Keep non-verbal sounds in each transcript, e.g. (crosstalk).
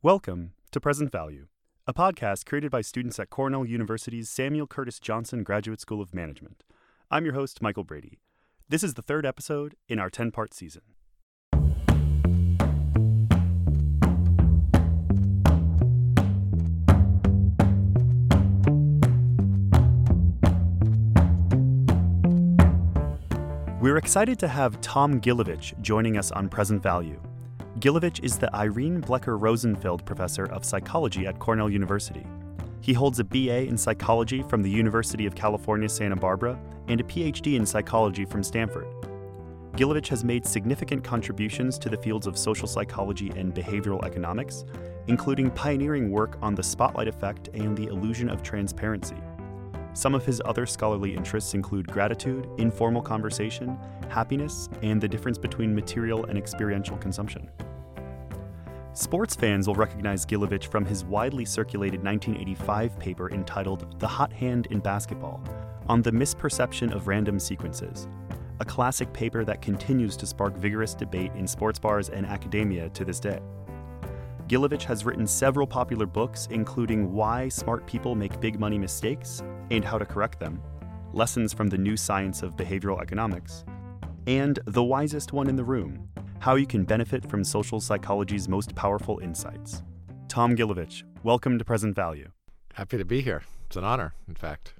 Welcome to Present Value, a podcast created by students at Cornell University's Samuel Curtis Johnson Graduate School of Management. I'm your host, Michael Brady. This is the third episode in our 10 part season. We're excited to have Tom Gilovich joining us on Present Value. Gilovich is the Irene Blecher Rosenfeld Professor of Psychology at Cornell University. He holds a BA in psychology from the University of California, Santa Barbara, and a PhD in psychology from Stanford. Gilovich has made significant contributions to the fields of social psychology and behavioral economics, including pioneering work on the spotlight effect and the illusion of transparency. Some of his other scholarly interests include gratitude, informal conversation, happiness, and the difference between material and experiential consumption. Sports fans will recognize Gilovich from his widely circulated 1985 paper entitled The Hot Hand in Basketball on the misperception of random sequences, a classic paper that continues to spark vigorous debate in sports bars and academia to this day. Gilovich has written several popular books, including Why Smart People Make Big Money Mistakes and How to Correct Them, Lessons from the New Science of Behavioral Economics, and The Wisest One in the Room How You Can Benefit from Social Psychology's Most Powerful Insights. Tom Gilovich, welcome to Present Value. Happy to be here. It's an honor, in fact.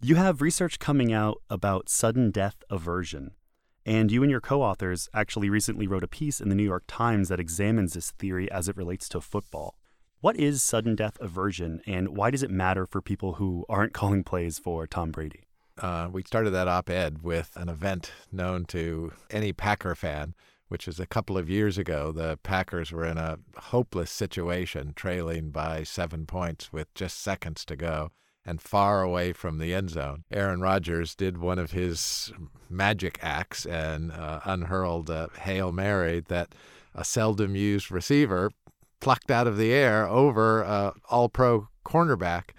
You have research coming out about sudden death aversion. And you and your co authors actually recently wrote a piece in the New York Times that examines this theory as it relates to football. What is sudden death aversion, and why does it matter for people who aren't (laughs) calling plays for Tom Brady? Uh, we started that op ed with an event known to any Packer fan, which is a couple of years ago. The Packers were in a hopeless situation, trailing by seven points with just seconds to go and far away from the end zone. Aaron Rodgers did one of his magic acts and uh, unhurled a Hail Mary that a seldom used receiver plucked out of the air over uh, all pro cornerback,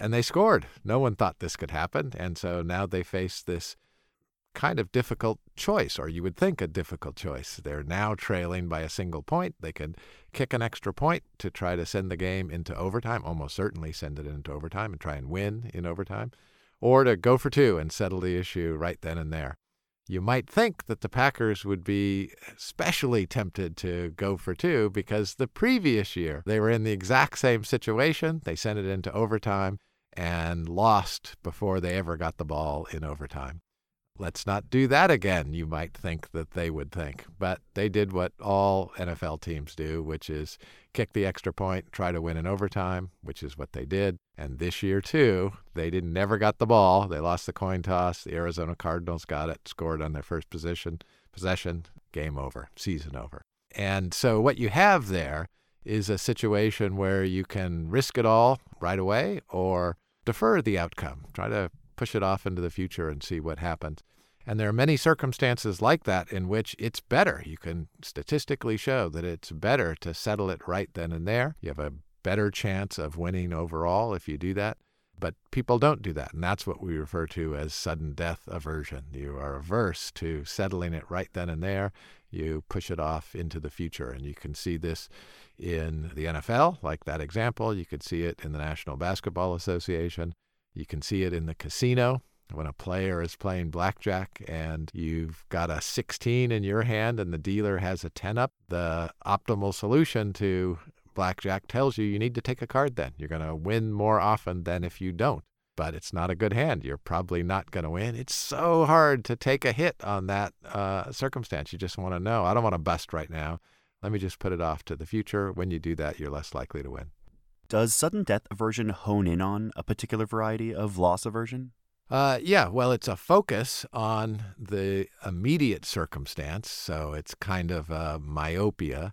and they scored. No one thought this could happen. And so now they face this kind of difficult choice, or you would think a difficult choice. They're now trailing by a single point. They could kick an extra point to try to send the game into overtime, almost certainly send it into overtime and try and win in overtime, or to go for two and settle the issue right then and there. You might think that the Packers would be especially tempted to go for two because the previous year they were in the exact same situation. They sent it into overtime and lost before they ever got the ball in overtime. Let's not do that again, you might think that they would think. But they did what all NFL teams do, which is kick the extra point, try to win in overtime, which is what they did. And this year, too, they didn't never got the ball. They lost the coin toss. The Arizona Cardinals got it, scored on their first position, possession, game over, season over. And so what you have there is a situation where you can risk it all right away or defer the outcome. Try to push it off into the future and see what happens. And there are many circumstances like that in which it's better. You can statistically show that it's better to settle it right then and there. You have a better chance of winning overall if you do that. But people don't do that. And that's what we refer to as sudden death aversion. You are averse to settling it right then and there. You push it off into the future. And you can see this in the NFL, like that example. You could see it in the National Basketball Association. You can see it in the casino when a player is playing blackjack and you've got a 16 in your hand and the dealer has a 10 up, the optimal solution to blackjack tells you you need to take a card then. You're going to win more often than if you don't. But it's not a good hand. You're probably not going to win. It's so hard to take a hit on that uh, circumstance. You just want to know, I don't want to bust right now. Let me just put it off to the future. When you do that, you're less likely to win. Does sudden death aversion hone in on a particular variety of loss aversion? Uh, yeah, well, it's a focus on the immediate circumstance. So it's kind of a myopia.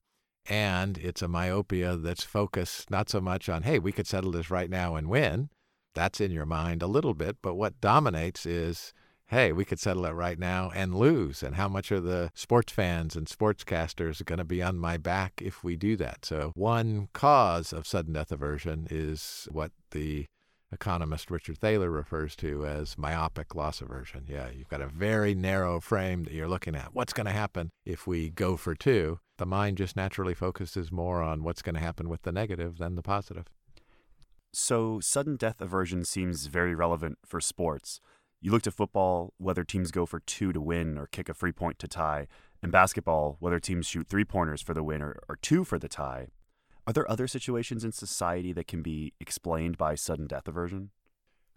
And it's a myopia that's focused not so much on, hey, we could settle this right now and win. That's in your mind a little bit. But what dominates is, hey, we could settle it right now and lose. And how much are the sports fans and sportscasters going to be on my back if we do that? So, one cause of sudden death aversion is what the economist Richard Thaler refers to as myopic loss aversion. Yeah, you've got a very narrow frame that you're looking at. What's going to happen if we go for two? The mind just naturally focuses more on what's going to happen with the negative than the positive. So, sudden death aversion seems very relevant for sports. You look to football, whether teams go for two to win or kick a free point to tie. In basketball, whether teams shoot three pointers for the win or, or two for the tie. Are there other situations in society that can be explained by sudden death aversion?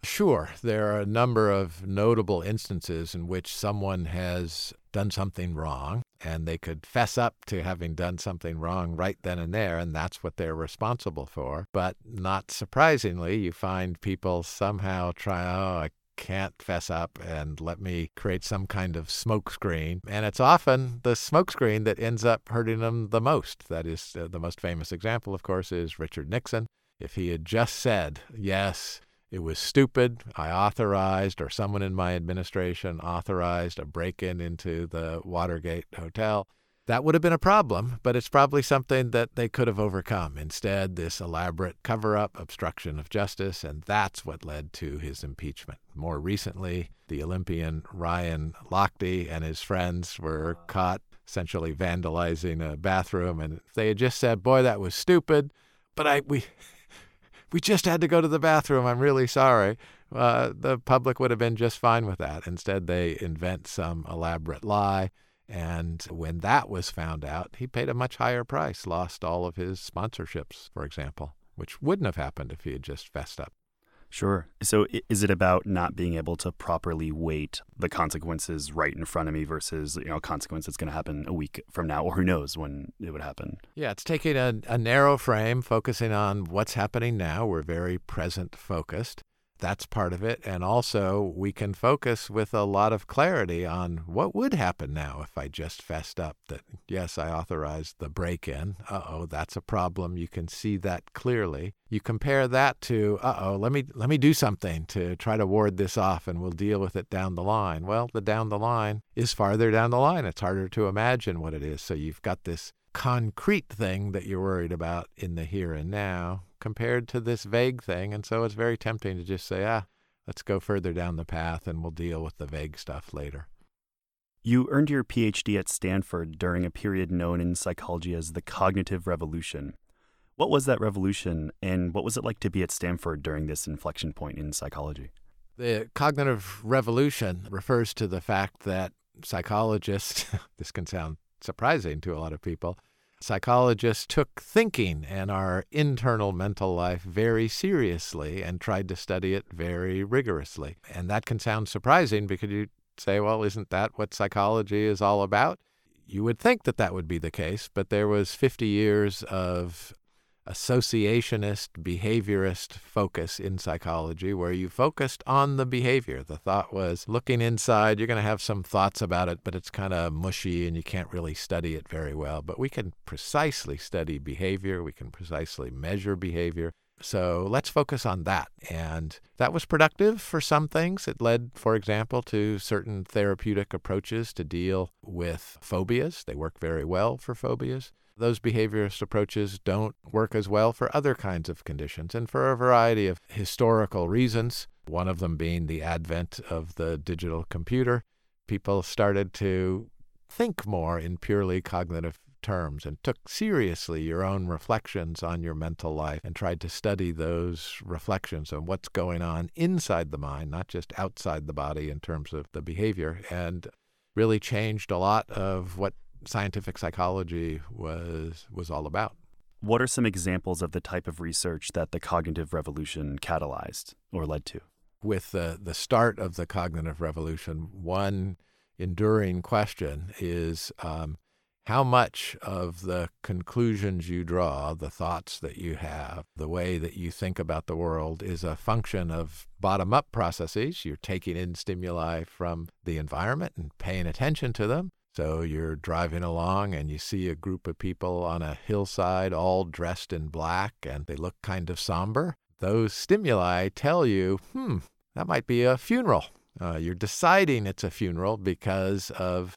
Sure. There are a number of notable instances in which someone has done something wrong and they could fess up to having done something wrong right then and there, and that's what they're responsible for. But not surprisingly, you find people somehow try, oh, I can't fess up and let me create some kind of smokescreen. And it's often the smokescreen that ends up hurting them the most. That is uh, the most famous example, of course, is Richard Nixon. If he had just said, yes, it was stupid, I authorized, or someone in my administration authorized a break in into the Watergate Hotel that would have been a problem, but it's probably something that they could have overcome. Instead, this elaborate cover up, obstruction of justice, and that's what led to his impeachment. More recently, the Olympian Ryan Lochte and his friends were caught essentially vandalizing a bathroom, and they had just said, Boy, that was stupid, but I, we, we just had to go to the bathroom. I'm really sorry. Uh, the public would have been just fine with that. Instead, they invent some elaborate lie and when that was found out, he paid a much higher price, lost all of his sponsorships, for example, which wouldn't have happened if he had just fessed up. Sure. So is it about not being able to properly weight the consequences right in front of me versus, you know, a consequence that's going to happen a week from now or who knows when it would happen? Yeah, it's taking a, a narrow frame, focusing on what's happening now. We're very present focused that's part of it. And also, we can focus with a lot of clarity on what would happen now if I just fessed up that, yes, I authorized the break in. Uh oh, that's a problem. You can see that clearly. You compare that to, uh oh, let me, let me do something to try to ward this off and we'll deal with it down the line. Well, the down the line is farther down the line. It's harder to imagine what it is. So you've got this concrete thing that you're worried about in the here and now compared to this vague thing. And so it's very tempting to just say, ah, let's go further down the path and we'll deal with the vague stuff later. You earned your PhD at Stanford during a period known in psychology as the cognitive revolution. What was that revolution, and what was it like to be at Stanford during this inflection point in psychology? The cognitive revolution refers to the fact that psychologists, (laughs) this can sound surprising to a lot of people, Psychologists took thinking and our internal mental life very seriously and tried to study it very rigorously. And that can sound surprising because you say, well, isn't that what psychology is all about? You would think that that would be the case, but there was 50 years of associationist, behaviorist focus in psychology where you focused on the behavior. The thought was looking inside, you're going to have some thoughts about it, but it's kind of mushy and you can't really study it very well. But we can precisely study behavior, we can precisely measure behavior. So let's focus on that. And that was productive for some things. It led, for example, to certain therapeutic approaches to deal with phobias. They work very well for phobias those behaviorist approaches don't work as well for other kinds of conditions, and for a variety of historical reasons, one of them being the advent of the digital computer. People started to think more in purely cognitive terms and took seriously your own reflections on your mental life and tried to study those reflections and what's going on inside the mind, not just outside the body in terms of the behavior, and really changed a lot of what scientific psychology was was all about. What are some examples of the type of research that the cognitive revolution catalyzed or led to? With the, the start of the cognitive revolution, one enduring question is um, how much of the conclusions you draw, the thoughts that you have, the way that you think about the world is a function of bottom up processes. You're taking in stimuli from the environment and paying attention to them. So you're driving along and you see a group of people on a hillside all dressed in black and they look kind of somber. Those stimuli tell you, hmm, that might be a funeral. Uh, you're deciding it's a funeral because of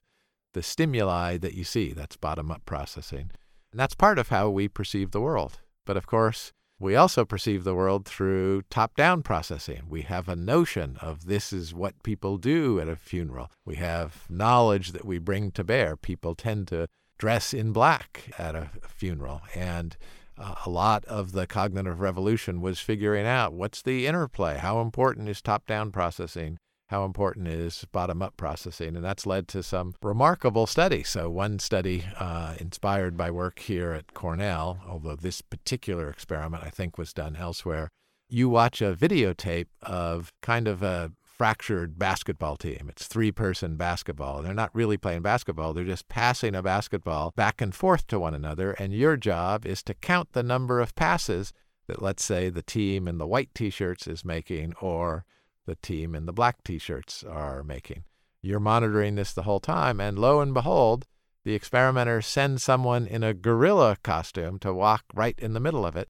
the stimuli that you see. That's bottom up processing. And that's part of how we perceive the world. But of course, We also perceive the world through top down processing. We have a notion of this is what people do at a funeral. We have knowledge that we bring to bear. People tend to dress in black at a funeral. And uh, a lot of the cognitive revolution was figuring out what's the interplay? How important is top down processing? How important is bottom up processing? And that's led to some remarkable studies. So, one study uh, inspired by work here at Cornell, although this particular experiment I think was done elsewhere, you watch a videotape of kind of a fractured basketball team. It's three person basketball. They're not really playing basketball, they're just passing a basketball back and forth to one another. And your job is to count the number of passes that, let's say, the team in the white t shirts is making or the team in the black t shirts are making. You're monitoring this the whole time, and lo and behold, the experimenter sends someone in a gorilla costume to walk right in the middle of it,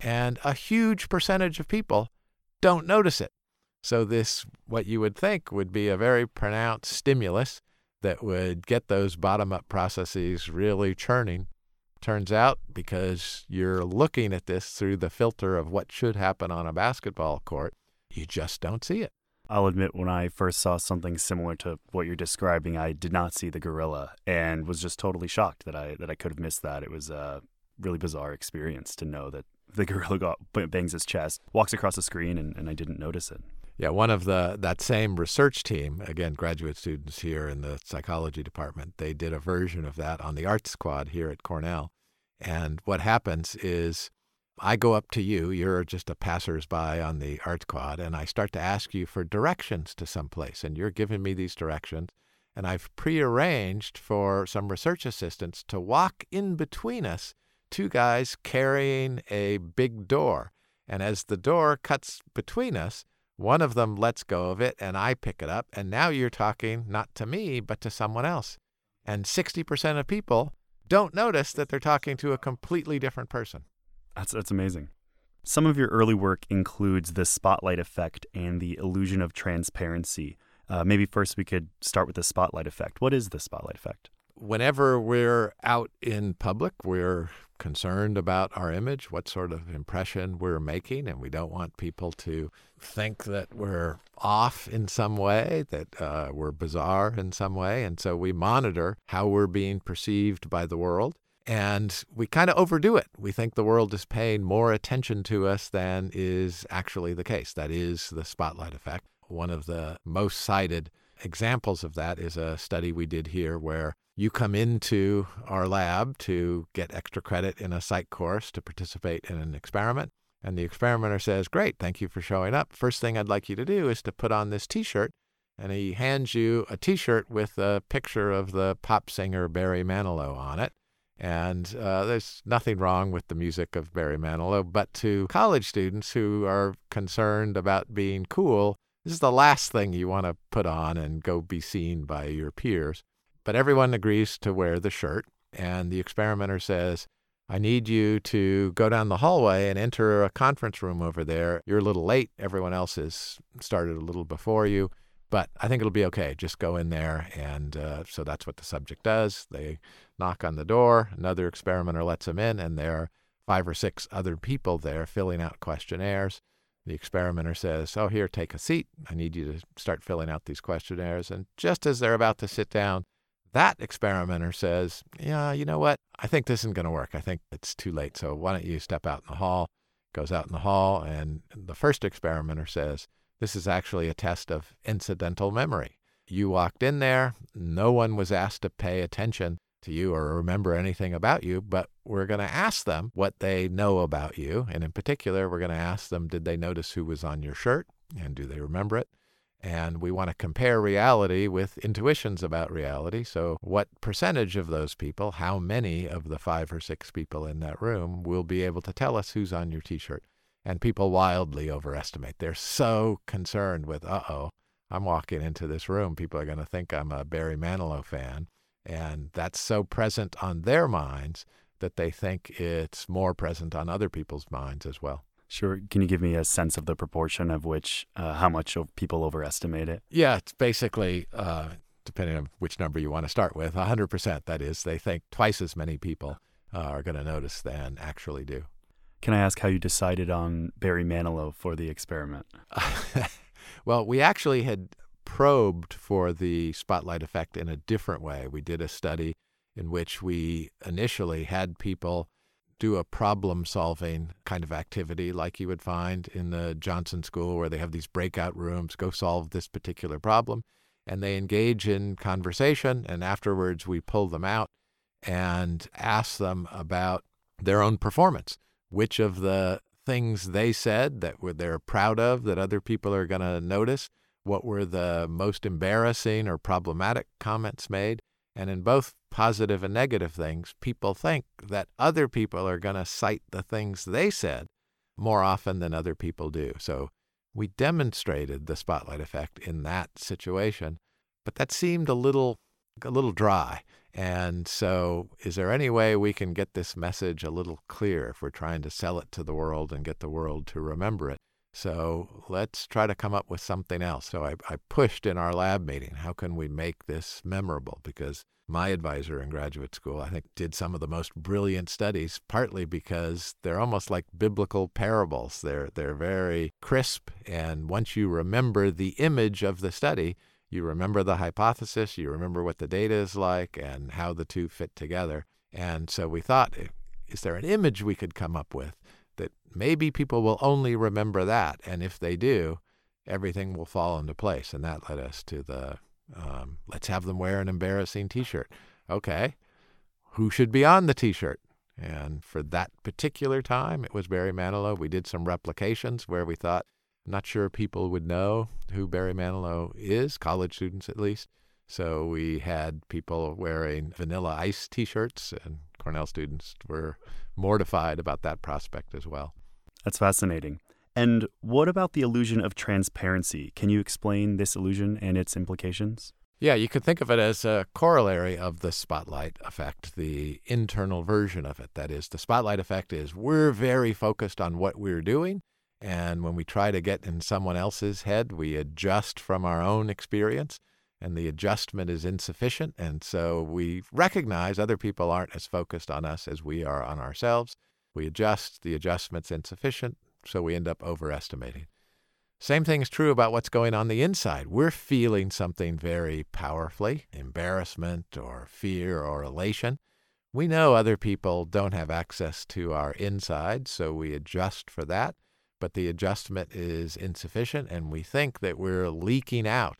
and a huge percentage of people don't notice it. So, this, what you would think would be a very pronounced stimulus that would get those bottom up processes really churning, turns out because you're looking at this through the filter of what should happen on a basketball court, you just don't see it. I'll admit, when I first saw something similar to what you're describing, I did not see the gorilla and was just totally shocked that I that I could have missed that. It was a really bizarre experience to know that the (laughs) gorilla got, bangs his chest, walks across the screen, and, and I didn't notice it. Yeah, one of the that same research team, again, graduate students here in the psychology department, they did a version of that on the arts quad here at Cornell. And what happens is I go up to you, you're just a passersby on the art quad, and I start to ask you for directions to some place, and you're giving me these directions. And I've prearranged for some research assistants to walk in between us, two guys carrying a big door. And as the door cuts between us, one of them lets go of it and I pick it up. And now you're talking not to me, but to someone else. And 60% of people don't notice that they're talking to a completely different person. That's, that's amazing. Some of your early work includes the spotlight effect and the illusion of transparency. Uh, maybe first we could start with the spotlight effect. What is the spotlight effect? Whenever we're out in public, we're concerned about our image, what sort of impression we're making, and we don't want people to think that we're off in some way, that uh, we're bizarre in some way. And so we monitor how we're being perceived by the world. And we kind of overdo it. We think the world is paying more attention to us than is actually the case. That is the spotlight effect. One of the most cited examples of that is a study we did here where you come into our lab to get extra credit in a psych course to participate in an experiment. And the experimenter says, Great, thank you for showing up. First thing I'd like you to do is to put on this t shirt. And he hands you a t shirt with a picture of the pop singer Barry Manilow on it. And uh, there's nothing wrong with the music of Barry Manilow, but to college students who are concerned about being cool, this is the last thing you want to put on and go be seen by your peers. But everyone agrees to wear the shirt, and the experimenter says, I need you to go down the hallway and enter a conference room over there. You're a little late. Everyone else has started a little before you, but I think it'll be okay. Just go in there. And uh, so that's what the subject does. They knock on the door. Another experimenter lets them in, and there are five or six other people there filling out questionnaires. The experimenter says, Oh, here, take a seat. I need you to start filling out these questionnaires. And just as they're about to sit down, that experimenter says, Yeah, you know what? I think this isn't going to work. I think it's too late. So why don't you step out in the hall? Goes out in the hall, and the first experimenter says, This is actually a test of incidental memory. You walked in there, no one was asked to pay attention to you or remember anything about you, but we're going to ask them what they know about you. And in particular, we're going to ask them, did they notice who was on your shirt? And do they remember it? And we want to compare reality with intuitions about reality. So, what percentage of those people, how many of the five or six people in that room, will be able to tell us who's on your t shirt? And people wildly overestimate. They're so concerned with, uh oh, I'm walking into this room. People are going to think I'm a Barry Manilow fan. And that's so present on their minds that they think it's more present on other people's minds as well. Sure. Can you give me a sense of the proportion of which, uh, how much of people overestimate it? Yeah, it's basically, uh, depending on which number you want to start with, 100%. That is, they think twice as many people uh, are going to notice than actually do. Can I ask how you decided on Barry Manilow for the experiment? (laughs) well, we actually had probed for the spotlight effect in a different way. We did a study in which we initially had people do a problem solving kind of activity like you would find in the Johnson School, where they have these breakout rooms, go solve this particular problem. And they engage in conversation, and afterwards we pull them out and ask them about their own performance. Which of the things they said that were they're proud of that other people are going to notice? What were the most embarrassing or problematic comments made? And in both positive and negative things, people think that other people are going to cite the things they said more often than other people do. So we demonstrated the spotlight effect in that situation, but that seemed a little a little dry. And so, is there any way we can get this message a little clear if we're trying to sell it to the world and get the world to remember it? So let's try to come up with something else. So I, I, pushed in our lab meeting, how can we make this memorable? Because my advisor in graduate school, I think, did some of the most brilliant studies, partly because they're almost like biblical parables. They're, they're very crisp. And once you remember the image of the study, you remember the hypothesis, you remember what the data is like and how the two fit together. And so we thought, is there an image we could come up with that maybe people will only remember that. And if they do, everything will fall into place. And that led us to the um, let's have them wear an embarrassing t shirt. Okay, who should be on the t shirt? And for that particular time, it was Barry Manilow. We did some replications where we thought, not sure people would know who Barry Manilow is, college students at least. So we had people wearing Vanilla Ice t shirts, and Cornell students were mortified about that prospect as well. That's fascinating. And what about the illusion of transparency? Can you explain this illusion and its implications? Yeah, you could think of it as a corollary of the spotlight effect, the internal version of it. That is, the spotlight effect is we're very focused on what we're doing. And when we try to get in someone else's head, we adjust from our own experience and the adjustment is insufficient. And so we recognize other people aren't as focused on us as we are on ourselves. We adjust, the adjustment's insufficient, so we end up overestimating. Same thing is true about what's going on the inside. We're feeling something very powerfully embarrassment or fear or elation. We know other people don't have access to our inside, so we adjust for that, but the adjustment is insufficient, and we think that we're leaking out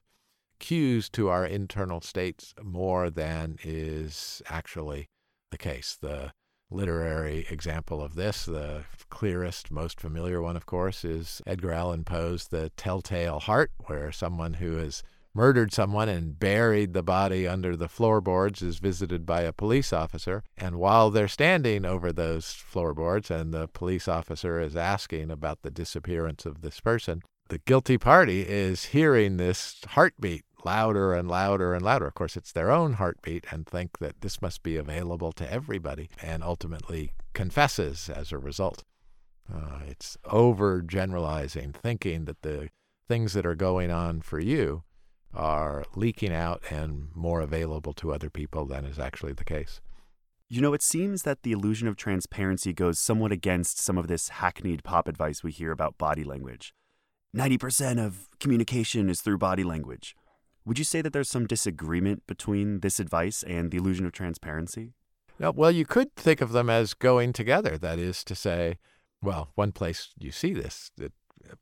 cues to our internal states more than is actually the case. The literary example of this, the clearest, most familiar one, of course, is Edgar Allan Poe's The Telltale Heart, where someone who has murdered someone and buried the body under the floorboards is visited by a police officer. And while they're standing over those floorboards and the police officer is asking about the disappearance of this person, the guilty party is hearing this heartbeat louder and louder and louder. Of course, it's their own heartbeat and think that this must be available to everybody and ultimately confesses as a result. Uh, it's overgeneralizing, thinking that the things that are going on for you are leaking out and more available to other people than is actually the case. You know, it seems that the illusion of transparency goes somewhat against some of this hackneyed pop advice we hear about body language. 90% of communication is through body language. Would you say that there's some disagreement between this advice and the illusion of transparency? No, well, you could think of them as going together. That is to say, well, one place you see this that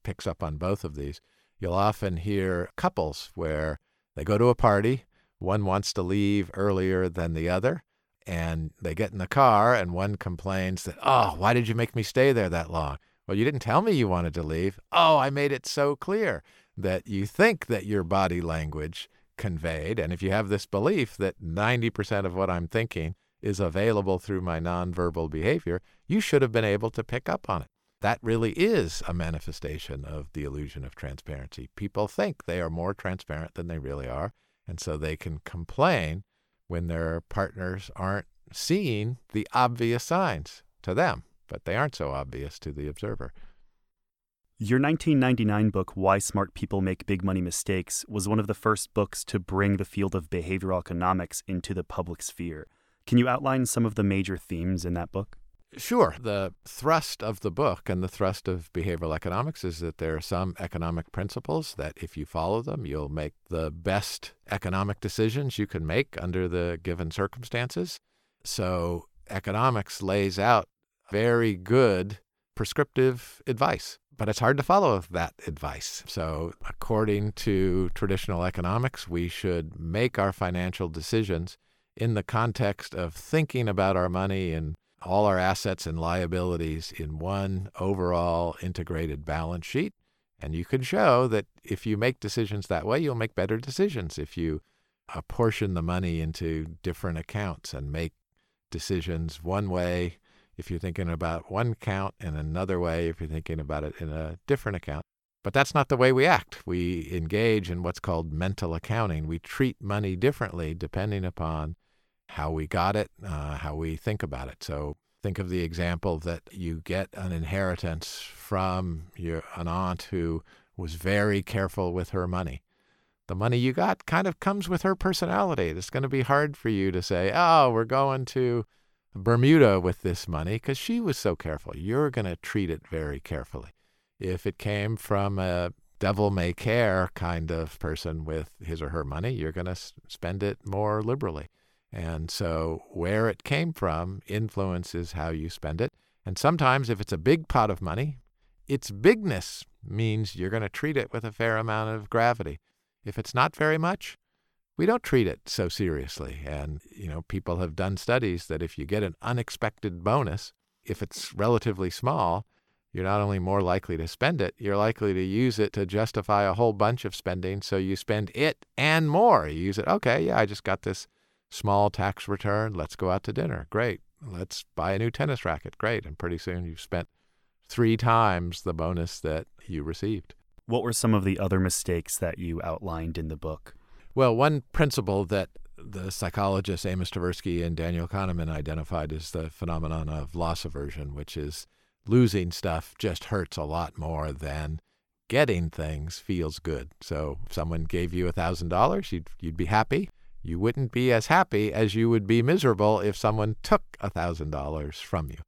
picks up on both of these, you'll often hear couples where they go to a party, one wants to leave earlier than the other, and they get in the car, and one complains that, oh, why did you make me stay there that long? Well, you didn't tell me you wanted to leave. Oh, I made it so clear that you think that your body language conveyed. And if you have this belief that 90% of what I'm thinking is available through my nonverbal behavior, you should have been able to pick up on it. That really is a manifestation of the illusion of transparency. People think they are more transparent than they really are, and so they can complain when their partners aren't seeing the obvious signs to them, but they aren't so obvious to the observer. Your 1999 book, Why Smart People Make Big Money Mistakes, was one of the first books to bring the field of behavioral economics into the public sphere. Can you outline some of the major themes in that book? Sure. The thrust of the book and the thrust of behavioral economics is that there are some economic principles that if you follow them, you'll make the best economic decisions you can make under the given circumstances. So, economics lays out very good prescriptive advice, but it's hard to follow that advice. So, according to traditional economics, we should make our financial decisions in the context of thinking about our money and all our assets and liabilities in one overall integrated balance sheet. And you can show that if you make decisions that way, you'll make better decisions. If you uh, apportion the money into different accounts and make decisions one way if you're thinking about one account and another way if you're thinking about it in a different account. But that's not the way we act. We engage in what's called mental accounting. We treat money differently depending upon how we got it, uh, how we think about it. So think of the example that you get an inheritance from your an aunt who was very careful with her money. The money you got kind of comes with her personality. It's going to be hard for you to say, "Oh, we're going to Bermuda with this money because she was so careful." You're going to treat it very carefully. If it came from a devil may care kind of person with his or her money, you're going to spend it more liberally. And so where it came from influences how you spend it. And sometimes if it's a big pot of money, its bigness means you're going to treat it with a fair amount of gravity. If it's not very much, we don't treat it so seriously. And, you know, people have done studies that if you get an unexpected bonus, if it's relatively small, you're not only more likely to spend it, you're likely to use it to justify a whole bunch of spending. So you spend it and more. You use it, okay, yeah, I just got this small tax return. Let's go out to dinner. Great. Let's buy a new tennis racket. Great. And pretty soon you've spent three times the bonus that you received. What were some of the other mistakes that you outlined in the book? Well, one principle that the psychologists Amos Tversky and Daniel Kahneman identified is the phenomenon of loss aversion, which is losing stuff just hurts a lot more than getting things feels good. So if someone gave you a $1,000, you'd, you'd be happy you wouldn't be as happy as you would be miserable if someone took a $1,000 from you.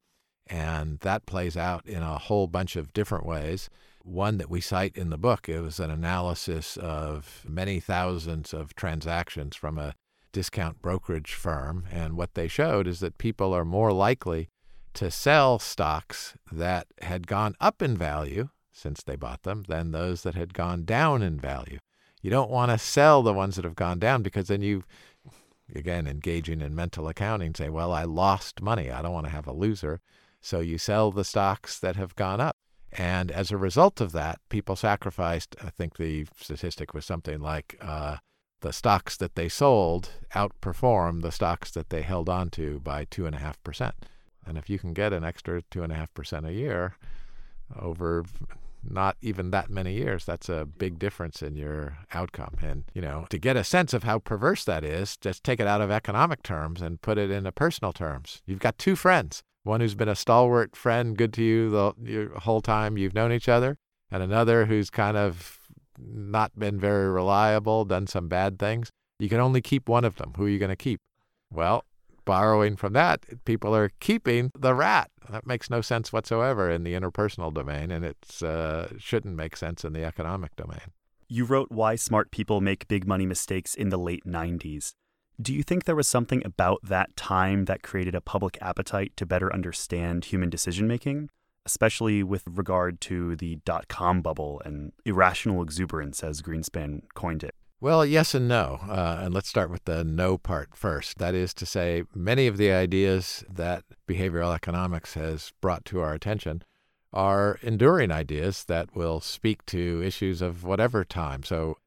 And that plays out in a whole bunch of different ways. One that we cite in the book, it was an analysis of many thousands of transactions from a discount brokerage firm. And what they showed is that people are more likely to sell stocks that had gone up in value since they bought them than those that had gone down in value. You don't want to sell the ones that have gone down because then you, again, engaging in mental accounting, say, well, I lost money. I don't want to have a loser. So you sell the stocks that have gone up. And as a result of that, people sacrificed, I think the statistic was something like uh, the stocks that they sold outperformed the stocks that they held on to by 2.5%. And if you can get an extra 2.5% a year over not even that many years, that's a big difference in your outcome. And, you know, to get a sense of how perverse that is, just take it out of economic terms and put it into personal terms. You've got two friends one who's been a stalwart friend, good to you the whole time you've known each other, and another who's kind of not been very reliable, done some bad things. You can only keep one of them. Who are you going to keep? Well, borrowing from that, people are keeping the rat. That makes no sense whatsoever in the interpersonal domain, and it uh, shouldn't make sense in the economic domain. You wrote Why Smart People Make Big Money Mistakes in the late 90s. Do you think there was something about that time that created a public appetite to better understand human decision making, especially with regard to the dot com bubble and irrational exuberance, as Greenspan coined it? Well, yes and no. Uh, and let's start with the no part first. That is to say, many of the ideas that behavioral economics has brought to our attention are enduring ideas that will speak to issues of whatever time. So,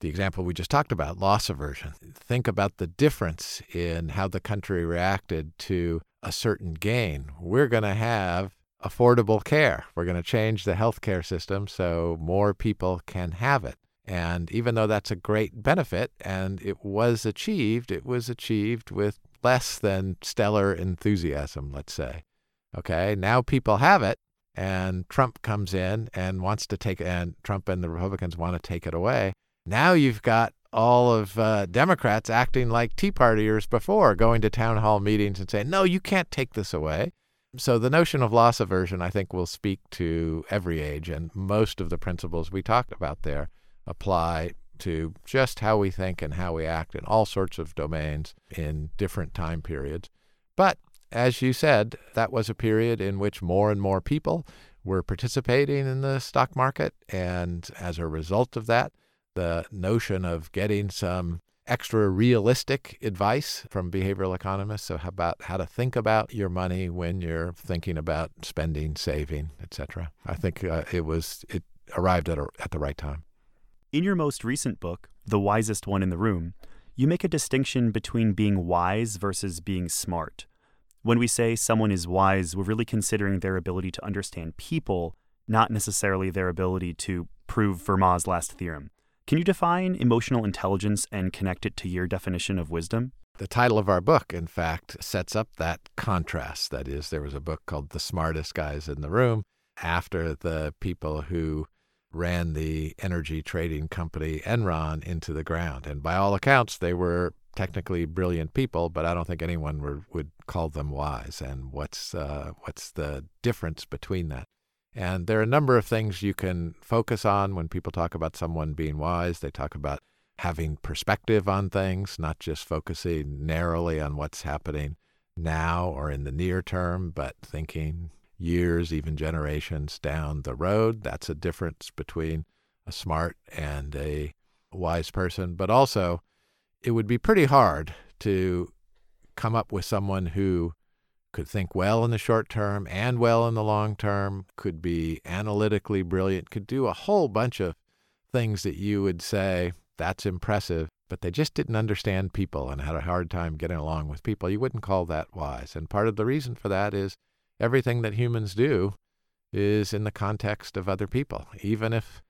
the example we just talked about, loss aversion. Think about the difference in how the country reacted to a certain gain. We're going to have affordable care. We're going to change the healthcare system so more people can have it. And even though that's a great benefit and it was achieved, it was achieved with less than stellar enthusiasm, let's say. Okay, now people have it, and Trump comes in and wants to take and Trump and the Republicans want to take it away. Now you've got all of uh, Democrats acting like Tea Partiers before, going to town hall meetings and saying, "No, you can't take this away." So the notion of loss aversion, I think, will speak to every age, and most of the principles we talked about there apply to just how we think and how we act in all sorts of domains in different time periods. But as you said, that was a period in which more and more people were participating in the stock market. And as a result of that, the notion of getting some extra realistic advice from behavioral economists about how to think about your money when you're thinking about spending, saving, etc. I think uh, it was it arrived at a, at the right time. In your most recent book, The Wisest One in the Room, you make a distinction between being wise versus being smart. When we say someone is wise, we're really considering their ability to understand people, not necessarily their ability to prove Fermat's last theorem. Can you define emotional intelligence and connect it to your definition of wisdom? The title of our book, in fact, sets up that contrast. That is, there was a book called The Smartest Guys in the Room after the people who ran the energy trading company Enron into the ground. And by all accounts, they were technically brilliant people, but I don't think anyone were, would call them wise. And what's uh, what's the difference between that? And there are a number of things you can focus on when people talk about someone being wise. They talk about having perspective on things, not just focusing narrowly on what's happening now or in the near term, but thinking years, even generations down the road. That's a difference between a smart and a wise person. But also, it would be pretty hard to come up with someone who could think well in the short term and well in the long term, could be analytically brilliant, could do a whole bunch of things that you would say, that's impressive, but they just didn't understand people and had a hard time getting along with people. You wouldn't call that wise. And part of the reason for that is everything that humans do is in the context of other people. Even if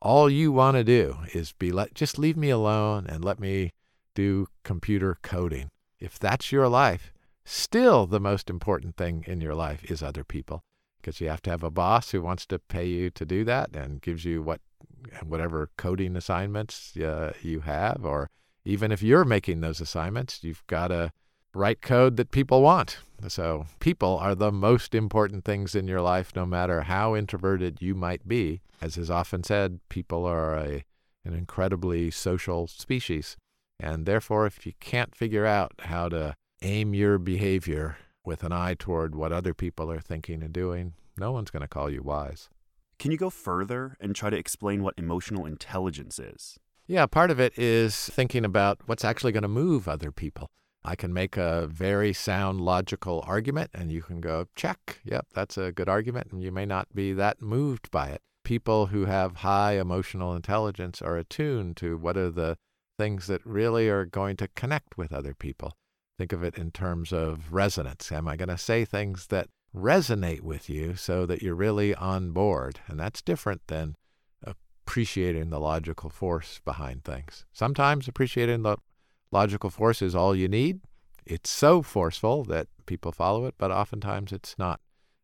all you want to do is be let just leave me alone and let me do computer coding. If that's your life, still the most important thing in your life is other people because you have to have a boss who wants to pay you to do that and gives you what whatever coding assignments uh, you have or even if you're making those assignments you've got to write code that people want so people are the most important things in your life no matter how introverted you might be as is often said people are a an incredibly social species and therefore, if you can't figure out how to aim your behavior with an eye toward what other people are thinking and doing, no one's going to call you wise. Can you go further and try to explain what emotional intelligence is? Yeah, part of it is thinking about what's actually going to move other people. I can make a very sound logical argument, and you can go, check, yep, that's a good argument, and you may not be that moved by it. People who have high emotional intelligence are attuned to what are the things that really are going to connect with other people. Think of it in terms of resonance. Am I going to say things that resonate with you so that you're really on board? And that's different than appreciating the logical force behind things. Sometimes appreciating the logical force is all you need. It's so forceful that people follow it, but oftentimes it's not.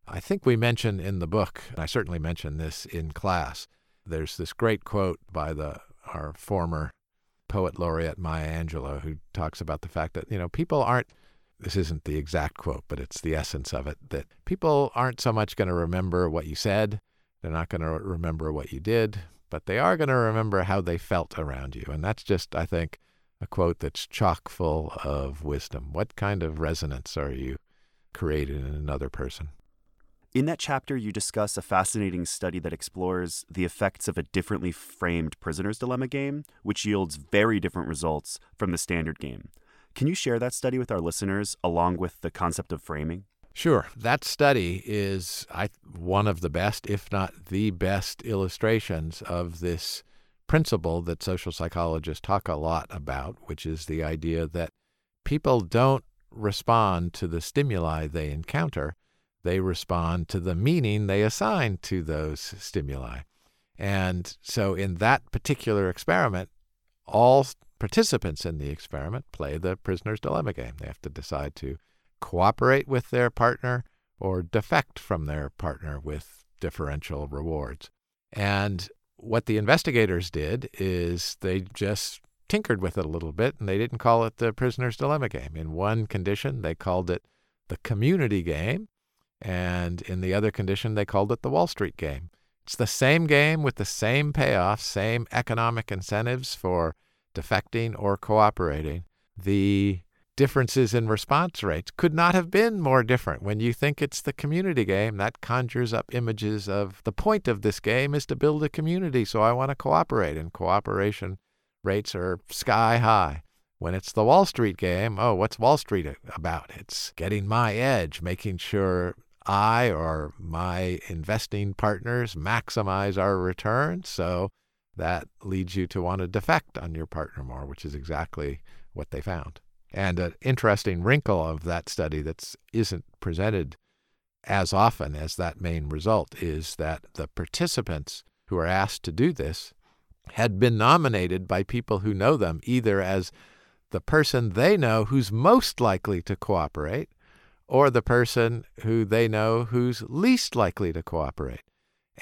I think we mention in the book, and I certainly mentioned this in class, there's this great quote by the our former poet laureate Maya Angelou, who talks about the fact that, you know, people aren't, this isn't the exact quote, but it's the essence of it, that people aren't so much going to remember what you said, they're not going to remember what you did, but they are going to remember how they felt around you. And that's just, I think, a quote that's chock full of wisdom. What kind of resonance are you creating in another person? In that chapter, you discuss a fascinating study that explores the effects of a differently framed prisoner's dilemma game, which yields very different results from the standard game. Can you share that study with our listeners along with the concept of framing? Sure. That study is I, one of the best, if not the best, illustrations of this principle that social psychologists talk a lot about, which is the idea that people don't respond to the stimuli they encounter they respond to the meaning they assign to those stimuli. And so, in that particular experiment, all participants in the experiment play the prisoner's dilemma game. They have to decide to cooperate with their partner or defect from their partner with differential rewards. And what the investigators did is they just tinkered with it a little bit and they didn't call it the prisoner's dilemma game. In one condition, they called it the community game. And in the other condition, they called it the Wall Street game. It's the same game with the same payoff, same economic incentives for defecting or cooperating. The differences in response rates could not have been more different. When you think it's the community game, that conjures up images of the point of this game is to build a community, so I want to cooperate, and cooperation rates are sky high. When it's the Wall Street game, oh, what's Wall Street about? It's getting my edge, making sure I or my investing partners maximize our return. So that leads you to want to defect on your partner more, which is exactly what they found. And an interesting wrinkle of that study that isn't presented as often as that main result is that the participants who are asked to do this had been nominated by people who know them either as the person they know who's most likely to cooperate or the person who they know who's least likely to cooperate.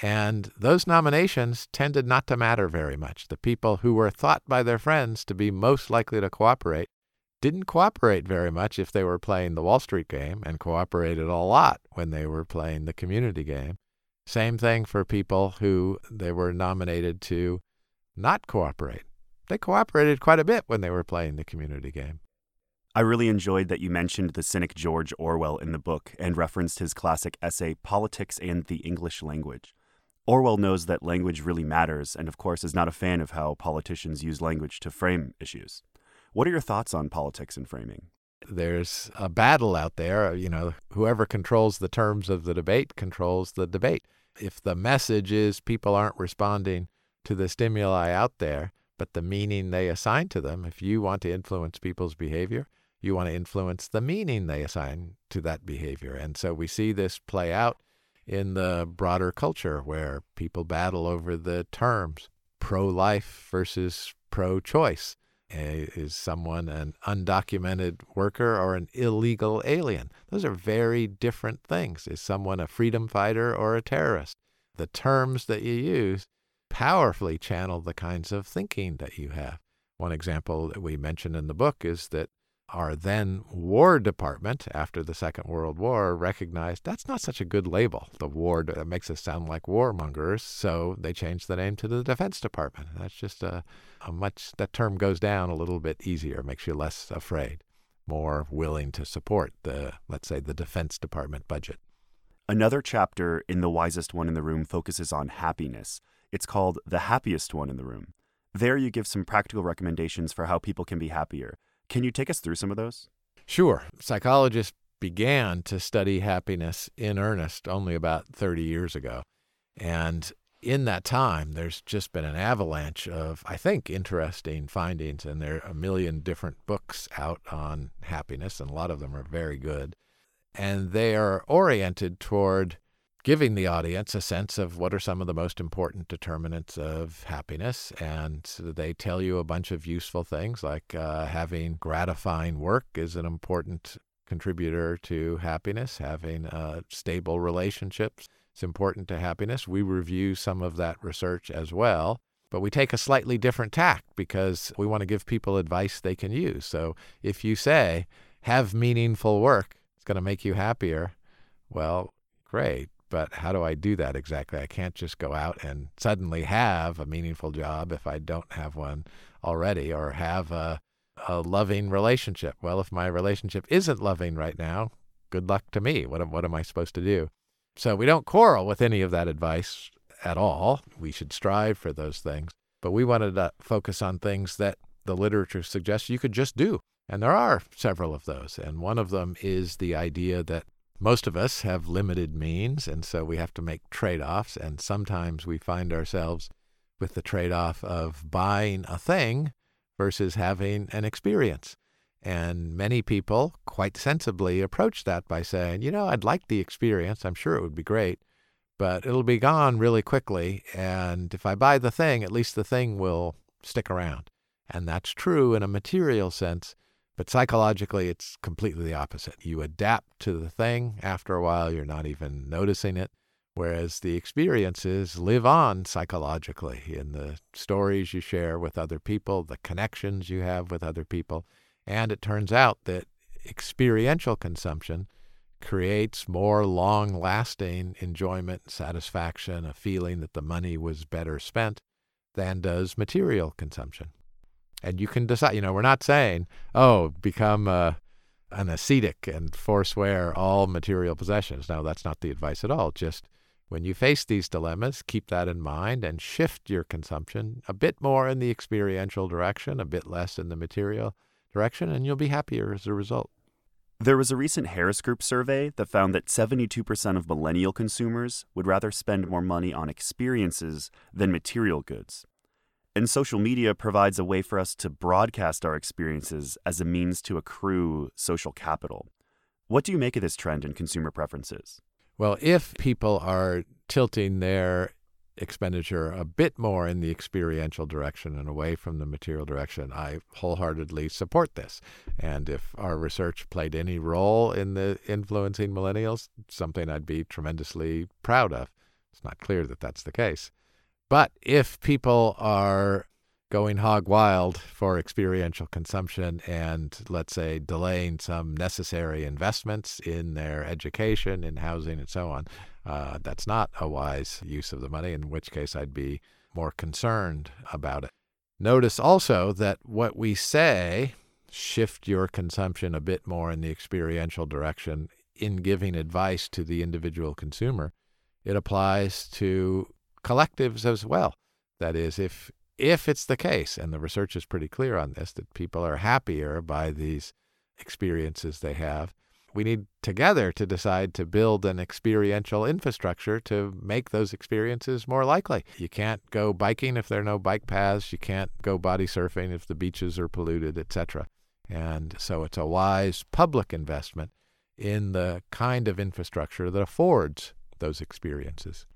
And those nominations tended not to matter very much. The people who were thought by their friends to be most likely to cooperate didn't cooperate very much if they were playing the Wall Street game and cooperated a lot when they were playing the community game. Same thing for people who they were nominated to not cooperate. They cooperated quite a bit when they were playing the community game. I really enjoyed that you mentioned the cynic George Orwell in the book and referenced his classic essay, Politics and the English Language. Orwell knows that language really matters and, of course, is not a fan of how politicians use language to frame issues. What are your thoughts on politics and framing? There's a battle out there. Uh, you know, whoever controls the terms of the debate controls the debate. If the message is people aren't responding to the stimuli out there, but the meaning they assign to them, if you want to influence people's behavior, you want to influence the meaning they assign to that behavior. And so we see this play out in the broader culture where people battle over the terms pro life versus pro choice. Is someone an undocumented worker or an illegal alien? Those are very different things. Is someone a freedom fighter or a terrorist? The terms that you use powerfully channel the kinds of thinking that you have. One example that we mention in the book is that our then War Department, after the Second World War, recognized that's not such a good label. The war that makes us sound like warmongers, so they changed the name to the Defense Department. That's just a, a much that term goes down a little bit easier, makes you less afraid, more willing to support the let's say the Defense Department budget. Another chapter in The Wisest One in the Room focuses on happiness. It's called The Happiest One in the Room. There you give some practical recommendations for how people can be happier. Can you take us through some of those? Sure. Psychologists began to study happiness in earnest only about 30 years ago. And in that time, there's just been an avalanche of, I think, interesting findings. And there are a million different books out on happiness, and a lot of them are very good. And they are oriented toward giving the audience a sense of what are some of the most important determinants of happiness. And they tell you a bunch of useful things like uh, having gratifying work is an important contributor to happiness, having uh, stable relationships is important to happiness. We review some of that research as well. But we take a slightly different tack because we want to give people advice they can use. So if you say, have meaningful work, it's going to make you happier, well, great but how do I do that exactly? I can't just go out and suddenly have a meaningful job if I don't have one already or have a, a loving relationship. Well, if my relationship isn't loving right now, good luck to me. What, what am I supposed to do? So we don't quarrel with any of that advice at all. We should strive for those things. But we wanted to focus on things that the literature suggests you could just do. And there are several of those. And one of them is the idea that most of us have limited means, and so we have to make trade offs. And sometimes we find ourselves with the trade off of buying a thing versus having an experience. And many people quite sensibly approach that by saying, you know, I'd like the experience. I'm sure it would be great, but it'll be gone really quickly. And if I buy the thing, at least the thing will stick around. And that's true in a material sense. But psychologically, it's completely the opposite. You adapt to the thing. After a while, you're not even noticing it. Whereas the experiences live on psychologically in the stories you share with other people, the connections you have with other people. And it turns out that experiential consumption creates more long lasting enjoyment, satisfaction, a feeling that the money was better spent than does material consumption. And you can decide, you know, we're not saying, oh, become uh, an ascetic and forswear all material possessions. No, that's not the advice at all. Just when you face these dilemmas, keep that in mind and shift your consumption a bit more in the experiential direction, a bit less in the material direction, and you'll be happier as a result. There was a recent Harris Group survey that found that 72% of millennial consumers would rather spend more money on experiences than material goods. And social media provides a way for us to broadcast our experiences as a means to accrue social capital. What do you make of this trend in consumer preferences? Well, if people are tilting their expenditure a bit more in the experiential direction and away from the material direction, I wholeheartedly support this. And if our research played any role in the influencing millennials, something I'd be tremendously proud of. It's not clear that that's the case. But if people are going hog wild for experiential consumption and, let's say, delaying some necessary investments in their education, in housing, and so on, uh, that's not a wise use of the money, in which case I'd be more concerned about it. Notice also that what we say, shift your consumption a bit more in the experiential direction in giving advice to the individual consumer, it applies to collectives as well. That is, if if it's the case, and the research is pretty clear on this, that people are happier by these experiences they have, we need together to decide to build an experiential infrastructure to make those experiences more likely. You can't go biking if there are no bike paths. You can't go body surfing if the beaches are polluted, etc. And so it's a wise public investment in the kind of infrastructure that affords those experiences.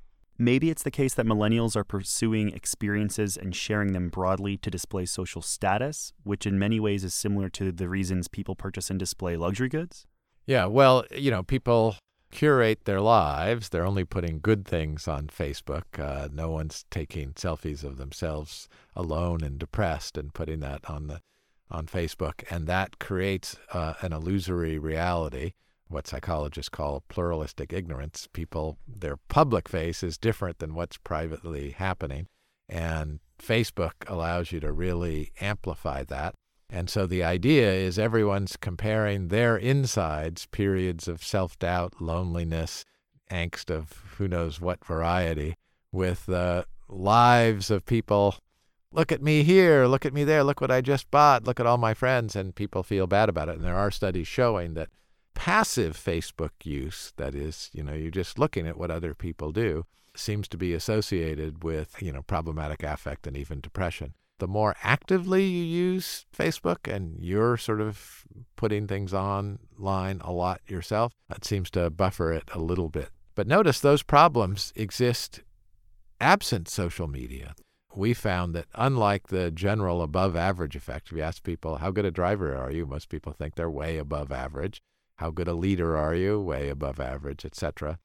Maybe it's the case that millennials are pursuing experiences and sharing them broadly to display social status, which in many ways is similar to the reasons people purchase and display luxury goods. Yeah, well, you know, people curate their lives. They're only putting good things on Facebook. Uh, no one's taking selfies of themselves alone and depressed and putting that on the on Facebook, and that creates uh, an illusory reality what psychologists call pluralistic ignorance. People, their public face is different than what's privately happening. And Facebook allows you to really amplify that. And so the idea is everyone's comparing their insides, periods of self doubt, loneliness, angst of who knows what variety, with the lives of people. Look at me here, look at me there, look what I just bought, look at all my friends, and people feel bad about it. And there are studies showing that passive Facebook use, that is, you know, you're just looking at what other people do, seems to be associated with, you know, problematic affect and even depression. The more actively you use Facebook and you're sort of putting things online a lot yourself, that seems to buffer it a little bit. But notice those problems exist absent social media. We found that unlike the general above average effect, if you ask people, how good a driver are you? Most people think they're way above average. How good a leader are you? Way above average, etc.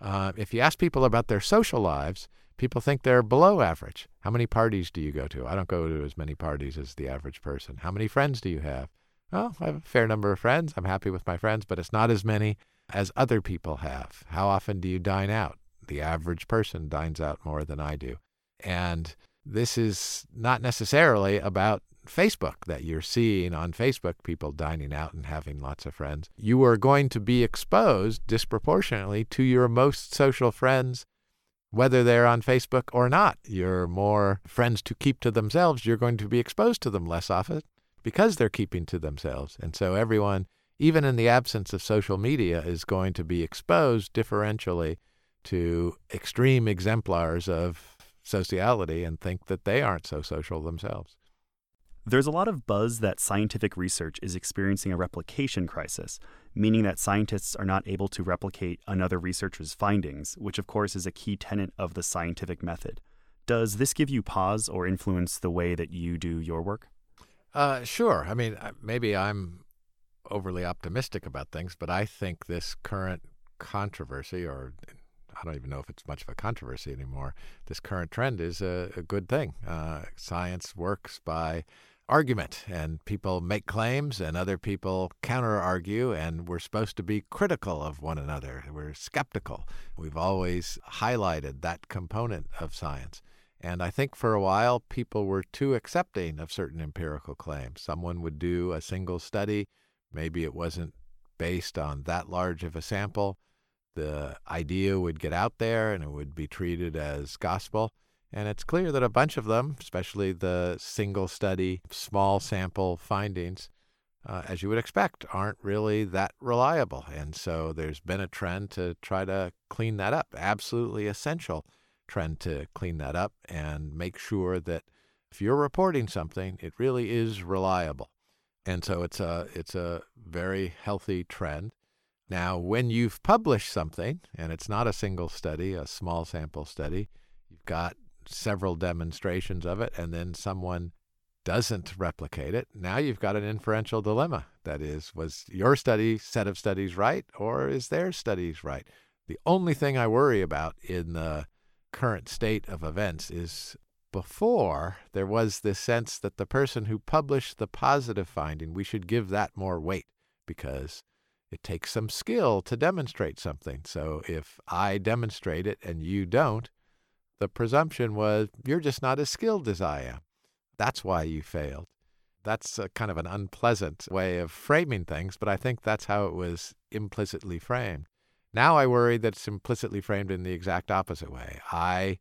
Uh, if you ask people about their social lives, people think they're below average. How many parties do you go to? I don't go to as many parties as the average person. How many friends do you have? Well, I have a fair number of friends. I'm happy with my friends, but it's not as many as other people have. How often do you dine out? The average person dines out more than I do. And this is not necessarily about Facebook that you're seeing on Facebook, people dining out and having lots of friends, you are going to be exposed disproportionately to your most social friends, whether they're on Facebook or not. Your more friends to keep to themselves, you're going to be exposed to them less often because they're keeping to themselves. And so everyone, even in the absence of social media, is going to be exposed differentially to extreme exemplars of sociality and think that they aren't so social themselves. There's a lot of buzz that scientific research is experiencing a replication crisis, meaning that scientists are not able to replicate another researcher's findings, which of course is a key tenet of the scientific method. Does this give you pause or influence the way that you do your work? Uh, sure. I mean, maybe I'm overly optimistic about things, but I think this current controversy, or I don't even know if it's much of a controversy anymore, this current trend is a, a good thing. Uh, science works by argument, and people make claims, and other people counter argue, and we're supposed to be critical of one another. We're skeptical. We've always highlighted that component of science. And I think for a while, people were too accepting of certain empirical claims. Someone would do a single study, maybe it wasn't based on that large of a sample. The idea would get out there and it would be treated as gospel. And it's clear that a bunch of them, especially the single study, small sample findings, uh, as you would expect, aren't really that reliable. And so there's been a trend to try to clean that up. Absolutely essential trend to clean that up and make sure that if you're reporting something, it really is reliable. And so it's a it's a very healthy trend. Now, when you've published something and it's not a single study, a small sample study, you've got several demonstrations of it, and then someone doesn't replicate it, now you've got an inferential dilemma. That is, was your study set of studies right, or is their studies right? The only thing I worry about in the current state of events is before there was this sense that the person who published the positive finding, we should give that more weight because it takes some skill to demonstrate something. So if I demonstrate it and you don't, the presumption was you're just not as skilled as I am. That's why you failed. That's kind of an unpleasant way of framing things, but I think that's how it was implicitly framed. Now I worry that it's implicitly framed in the exact opposite way. I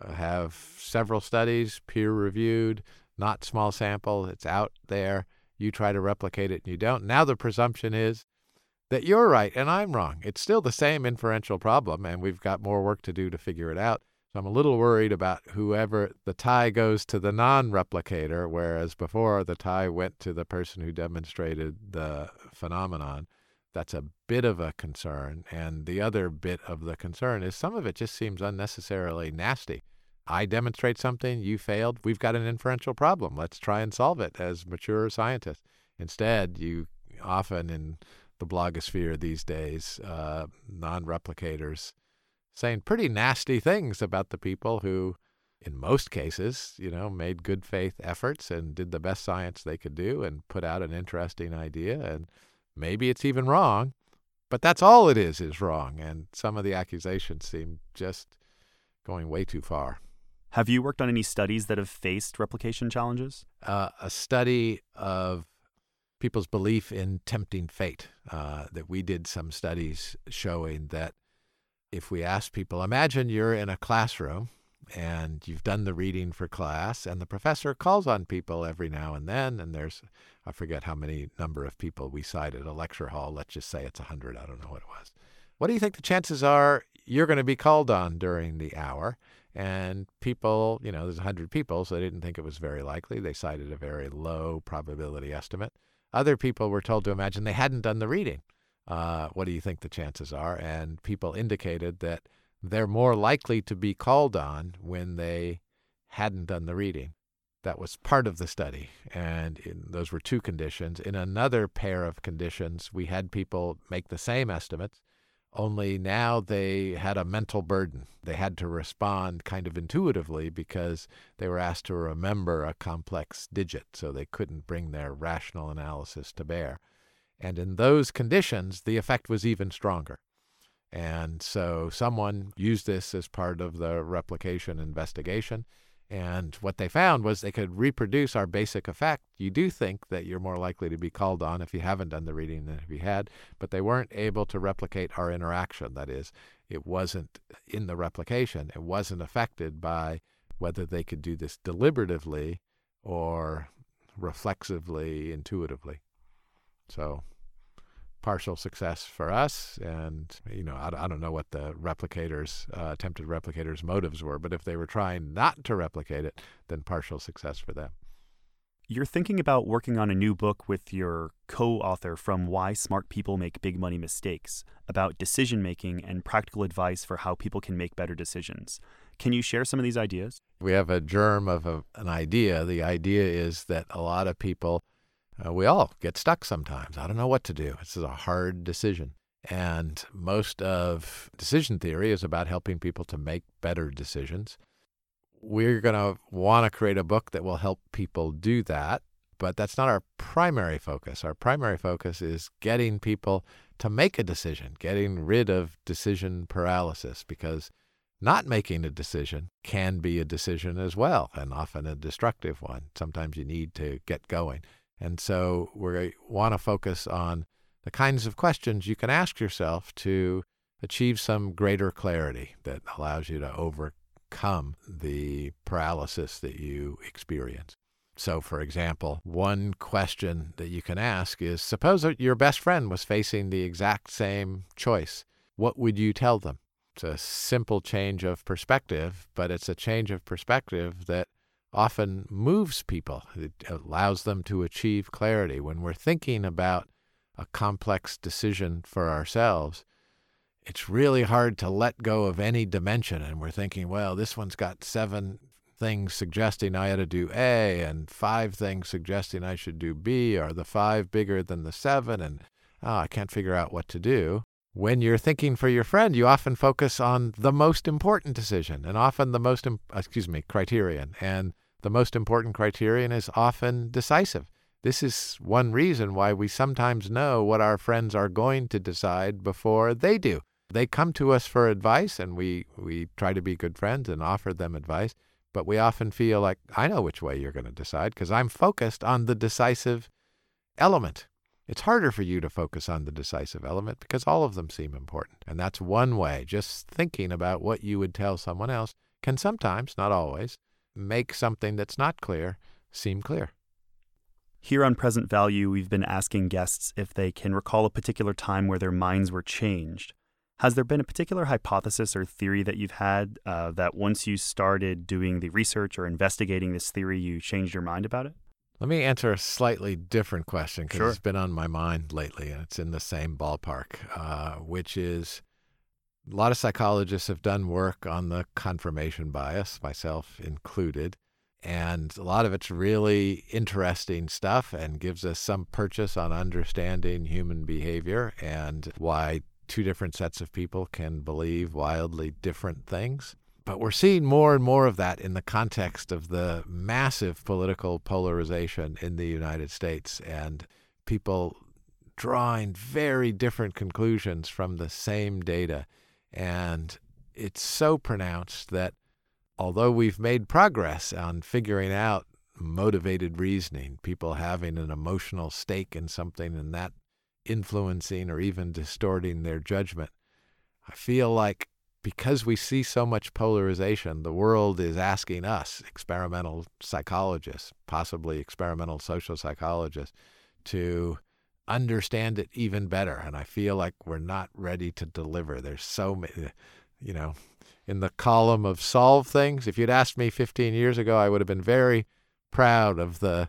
uh, have several studies, peer reviewed, not small sample, it's out there. You try to replicate it and you don't. Now the presumption is that you're right and I'm wrong. It's still the same inferential problem, and we've got more work to do to figure it out. So I'm a little worried about whoever the tie goes to the non replicator, whereas before the tie went to the person who demonstrated the phenomenon. That's a bit of a concern. And the other bit of the concern is some of it just seems unnecessarily nasty. I demonstrate something, you failed, we've got an inferential problem. Let's try and solve it as mature scientists. Instead, you often in the blogosphere these days, uh, non replicators saying pretty nasty things about the people who, in most cases, you know, made good faith efforts and did the best science they could do and put out an interesting idea. And maybe it's even wrong, but that's all it is, is wrong. And some of the accusations seem just going way too far. Have you worked on any studies that have faced replication challenges? Uh, a study of people's belief in tempting fate. Uh, that we did some studies showing that if we ask people, imagine you're in a classroom and you've done the reading for class, and the professor calls on people every now and then, and there's, I forget how many number of people we cited, a lecture hall, let's just say it's 100, I don't know what it was. What do you think the chances are you're going to be called on during the hour? And people, you know, there's 100 people, so they didn't think it was very likely. They cited a very low probability estimate. Other people were told to imagine they hadn't done the reading uh, what do you think the chances are? And people indicated that they're more likely to be called on when they hadn't done the reading. That was part of the study. And in, those were two conditions. In another pair of conditions, we had people make the same estimates, only now they had a mental burden. They had to respond kind of intuitively because they were asked to remember a complex digit, so they couldn't bring their rational analysis to bear. And in those conditions, the effect was even stronger. And so someone used this as part of the replication investigation. And what they found was they could reproduce our basic effect. You do think that you're more likely to be called on if you haven't done the reading than if you had, but they weren't able to replicate our interaction. That is, it wasn't in the replication, it wasn't affected by whether they could do this deliberatively or reflexively, intuitively. So partial success for us. And, you know, I, I don't know what the replicators, uh, attempted replicators' motives were, but if they were trying not to replicate it, then partial success for them. You're thinking about working on a new book with your co author from Why Smart People Make Big Money Mistakes about decision making and practical advice for how people can make better decisions. Can you share some of these ideas? We have a germ of a, an idea. The idea is that a lot of people uh, we all get stuck sometimes. I don't know what to do. This is a hard decision. And most of decision theory is about helping people to make better decisions. We're going to want to create a book that will help people do that. But that's not our primary focus. Our primary focus is getting people to make a decision, getting rid of decision paralysis, because not making a decision can be a decision as well, and often a destructive one. Sometimes you need to get going. And so we want to focus on the kinds of questions you can ask yourself to achieve some greater clarity that allows you to overcome the paralysis that you experience. So, for example, one question that you can ask is suppose your best friend was facing the exact same choice. What would you tell them? It's a simple change of perspective, but it's a change of perspective that often moves people. It allows them to achieve clarity. When we're thinking about a complex decision for ourselves, it's really hard to let go of any dimension. And we're thinking, well, this one's got seven things suggesting I ought to do A and five things suggesting I should do B. Are the five bigger than the seven? And oh, I can't figure out what to do. When you're thinking for your friend, you often focus on the most important decision and often the most, excuse me, criterion. And the most important criterion is often decisive. This is one reason why we sometimes know what our friends are going to decide before they do. They come to us for advice and we, we try to be good friends and offer them advice but we often feel like, I know which way you're going to decide because I'm focused on the decisive element. It's harder for you to focus on the decisive element because all of them seem important. And that's one way. Just thinking about what you would tell someone else can sometimes, not always, make something that's not clear seem clear. Here on Present Value, we've been asking guests if they can recall a particular time where their minds were changed has there been a particular hypothesis or theory that you've had uh, that once you started doing the research or investigating this theory, you changed your mind about it? Let me answer a slightly different question because sure. it's been on my mind lately and it's in the same ballpark, uh, which is a lot of psychologists have done work on the confirmation bias, myself included. And a lot of it's really interesting stuff and gives us some purchase on understanding human behavior and why two different sets of people can believe wildly different things. But we're seeing more and more of that in the context of the massive political polarization in the United States and people drawing very different conclusions from the same data. And it's so pronounced that although we've made progress on figuring out motivated reasoning, people having an emotional stake in something and that influencing or even distorting their judgment. I feel like because we see so much polarization, the world is asking us, experimental psychologists, possibly experimental social psychologists, to understand it even better. And I feel like we're not ready to deliver. There's so many, you know, in the column of solve things. If you'd asked me 15 years ago, I would have been very proud of the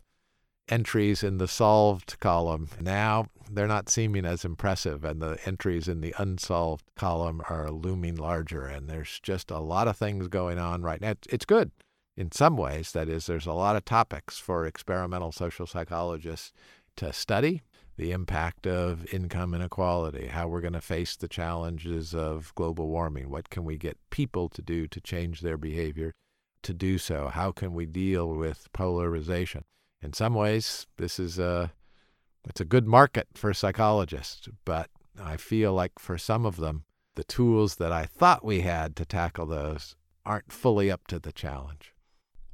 entries in the solved column. Now they're not seeming as impressive, and the entries in the unsolved column are looming larger. And there's just a lot of things going on right now. It's good in some ways. That is, there's a lot of topics for experimental social psychologists to study the impact of income inequality, how we're going to face the challenges of global warming, what can we get people to do to change their behavior to do so, how can we deal with polarization in some ways, this is a it's a good market for psychologists, but I feel like for some of them, the tools that I thought we had to tackle those aren't fully up to the challenge.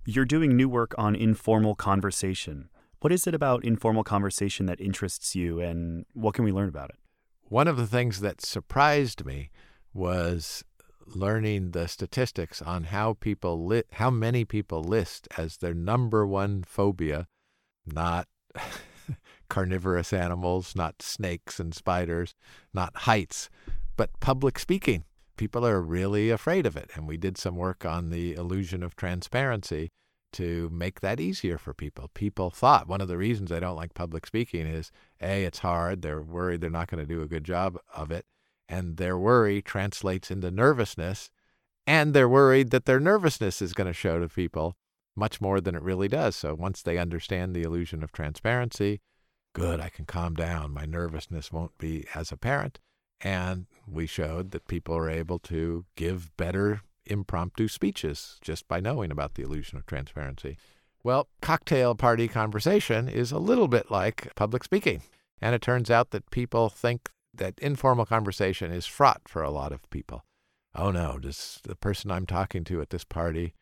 You're doing new work on informal conversation. What is it about informal conversation that interests you, and what can we learn about it? One of the things that surprised me was learning the statistics on how people li- how many people list as their number one phobia not (laughs) carnivorous animals, not snakes and spiders, not heights, but public speaking. People are really afraid of it. And we did some work on the illusion of transparency to make that easier for people. People thought one of the reasons they don't like public speaking is A, it's hard. They're worried they're not going to do a good job of it. And their worry translates into nervousness. And they're worried that their nervousness is going to show to people much more than it really does. So once they understand the illusion of transparency, good, I can calm down. My nervousness won't be as apparent. And we showed that people are able to give better impromptu speeches just by knowing about the illusion of transparency. Well, cocktail party conversation is a little bit like public speaking. And it turns out that people think that informal conversation is fraught for a lot of people. Oh no, does the person I'm talking to at this party,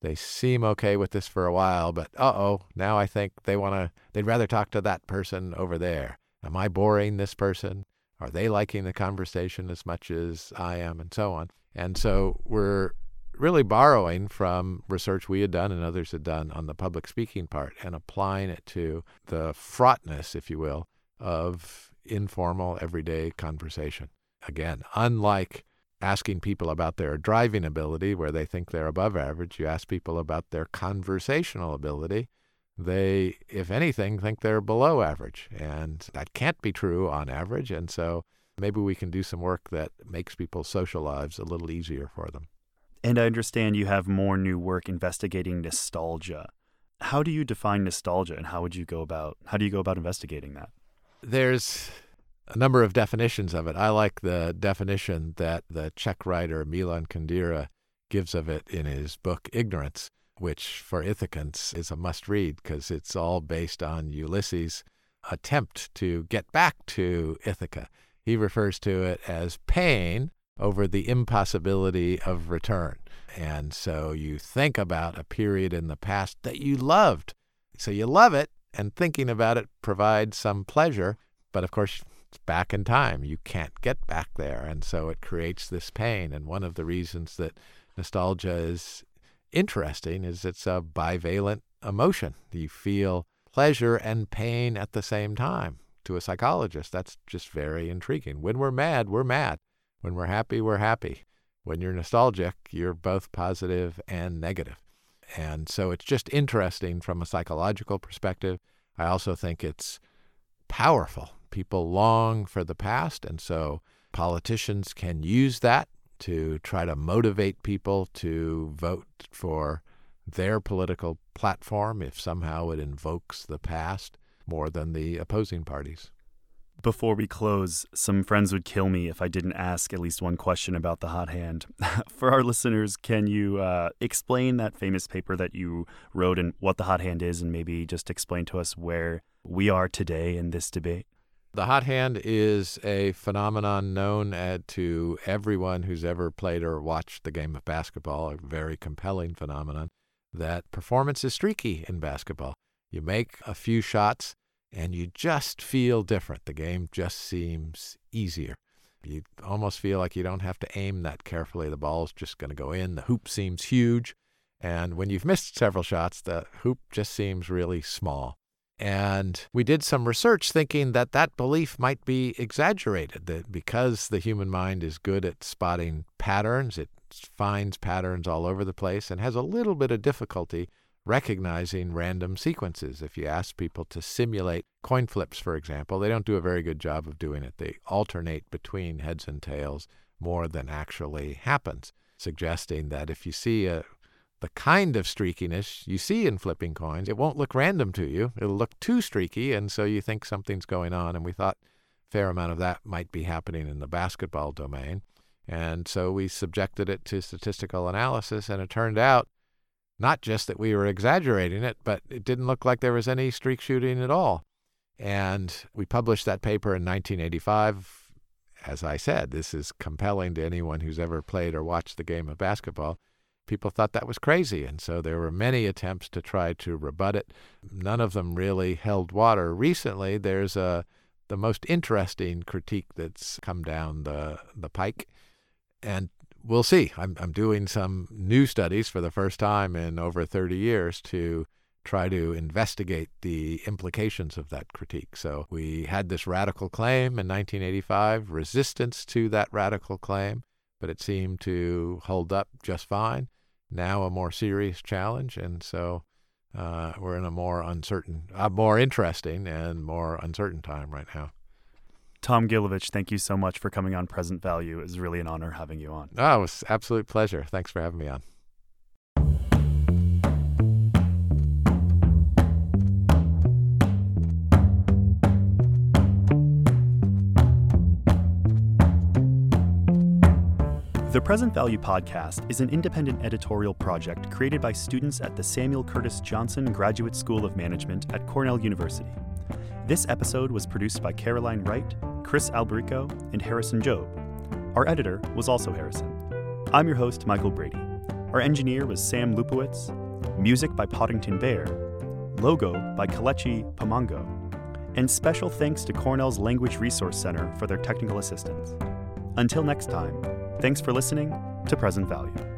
they seem okay with this for a while, but uh oh, now I think they want to, they'd rather talk to that person over there. Am I boring this person? Are they liking the conversation as much as I am? And so on. And so we're really borrowing from research we had done and others had done on the public speaking part and applying it to the fraughtness, if you will, of informal, everyday conversation. Again, unlike asking people about their driving ability, where they think they're above average, you ask people about their conversational ability, they, if anything, think they're below average. And that can't be true on average. And so maybe we can do some work that makes people's social lives a little easier for them. And I understand you have more new work investigating nostalgia. How do you define nostalgia and how would you go about how do you go about investigating that? There's a number of definitions of it. I like the definition that the Czech writer Milan Kundera gives of it in his book Ignorance, which for Ithacans is a must read because it's all based on Ulysses' attempt to get back to Ithaca. He refers to it as pain over the impossibility of return. And so you think about a period in the past that you loved. So you love it, and thinking about it provides some pleasure. But of course, it's back in time. You can't get back there. And so it creates this pain. And one of the reasons that nostalgia is interesting is it's a bivalent emotion. You feel pleasure and pain at the same time. To a psychologist, that's just very intriguing. When we're mad, we're mad. When we're happy, we're happy. When you're nostalgic, you're both positive and negative. And so it's just interesting from a psychological perspective. I also think it's powerful. People long for the past, and so politicians can use that to try to motivate people to vote for their political platform if somehow it invokes the past more than the opposing parties. Before we close, some friends would kill me if I didn't ask at least one question about the hot hand. (laughs) For our listeners, can you uh, explain that famous paper that you wrote and what the hot hand is, and maybe just explain to us where we are today in this debate? The hot hand is a phenomenon known to everyone who's ever played or watched the game of basketball, a very compelling phenomenon, that performance is streaky in basketball. You make a few shots, and you just feel different. The game just seems easier. You almost feel like you don't have to aim that carefully. The ball's just going to go in. The hoop seems huge. And when you've missed several shots, the hoop just seems really small. And we did some research thinking that that belief might be exaggerated, that because the human mind is good at spotting patterns, it finds patterns all over the place and has a little bit of difficulty recognizing random sequences. If you ask people to simulate coin flips, for example, they don't do a very good job of doing it. They alternate between heads and tails more than actually happens, suggesting that if you see a the kind of streakiness you see in flipping coins, it won't look random to you. It'll look too streaky, and so you think something's going on. And we thought a fair amount of that might be happening in the basketball domain. And so we subjected it to statistical analysis, and it turned out not just that we were exaggerating it, but it didn't look like there was any streak shooting at all. And we published that paper in 1985. As I said, this is compelling to anyone who's ever played or watched the game of basketball. People thought that was crazy, and so there were many attempts to try to rebut it. None of them really held water. Recently, there's a the most interesting critique that's come down the the pike, and we'll see. I'm, I'm doing some new studies for the first time in over 30 years to try to investigate the implications of that critique. So we had this radical claim in 1985, resistance to that radical claim, but it seemed to hold up just fine. Now a more serious challenge, and so uh, we're in a more uncertain, a more interesting and more uncertain time right now. Tom Gilovich, thank you so much for coming on Present Value. It was really an honor having you on. Oh, it was absolute pleasure. Thanks for having me on. The Present Value Podcast is an independent editorial project created by students at the Samuel Curtis Johnson Graduate School of Management at Cornell University. This episode was produced by Caroline Wright, Chris Alberico, and Harrison Job. Our editor was also Harrison. I'm your host, Michael Brady. Our engineer was Sam Lupowitz. Music by Poddington Bear. Logo by Kalechi Pamango. And special thanks to Cornell's Language Resource Center for their technical assistance. Until next time, thanks for listening to Present Value.